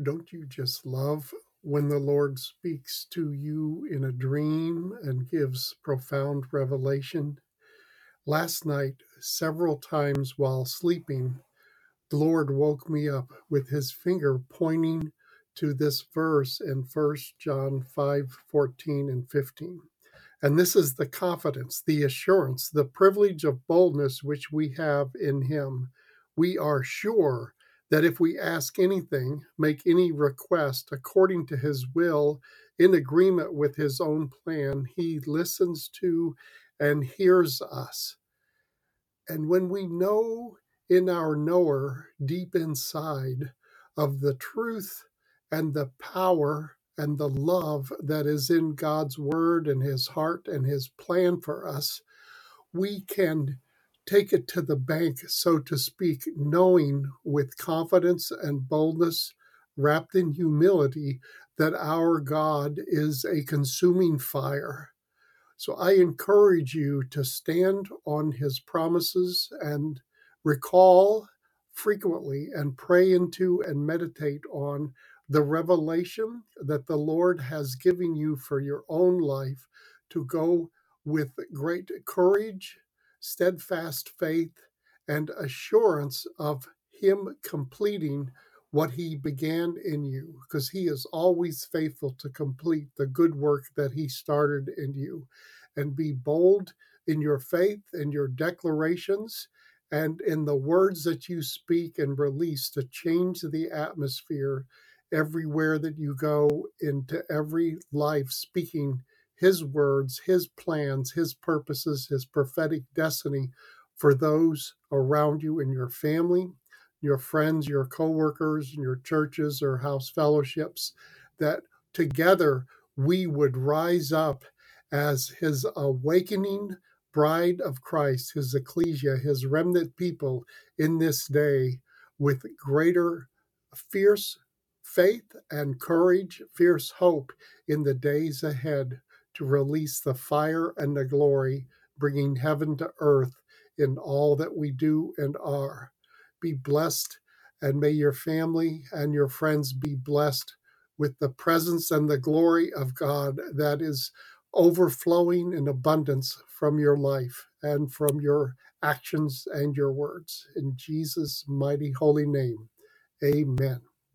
Don't you just love when the Lord speaks to you in a dream and gives profound revelation? Last night, several times while sleeping, the Lord woke me up with his finger pointing to this verse in First John 5 14 and 15. And this is the confidence, the assurance, the privilege of boldness which we have in him. We are sure that if we ask anything, make any request according to his will, in agreement with his own plan, he listens to and hears us. And when we know in our knower deep inside of the truth and the power and the love that is in God's word and his heart and his plan for us, we can take it to the bank, so to speak, knowing with confidence and boldness, wrapped in humility, that our God is a consuming fire. So I encourage you to stand on his promises and recall frequently and pray into and meditate on the revelation that the Lord has given you for your own life to go with great courage, steadfast faith, and assurance of Him completing what He began in you, because He is always faithful to complete the good work that He started in you. And be bold in your faith and your declarations and in the words that you speak and release to change the atmosphere everywhere that you go into every life speaking his words his plans his purposes his prophetic destiny for those around you in your family your friends your co-workers your churches or house fellowships that together we would rise up as his awakening bride of Christ, his ecclesia, his remnant people in this day with greater fierce faith and courage, fierce hope in the days ahead to release the fire and the glory, bringing heaven to earth in all that we do and are. Be blessed, and may your family and your friends be blessed with the presence and the glory of God that is overflowing in abundance from your life and from your actions and your words. In Jesus' mighty holy name, amen.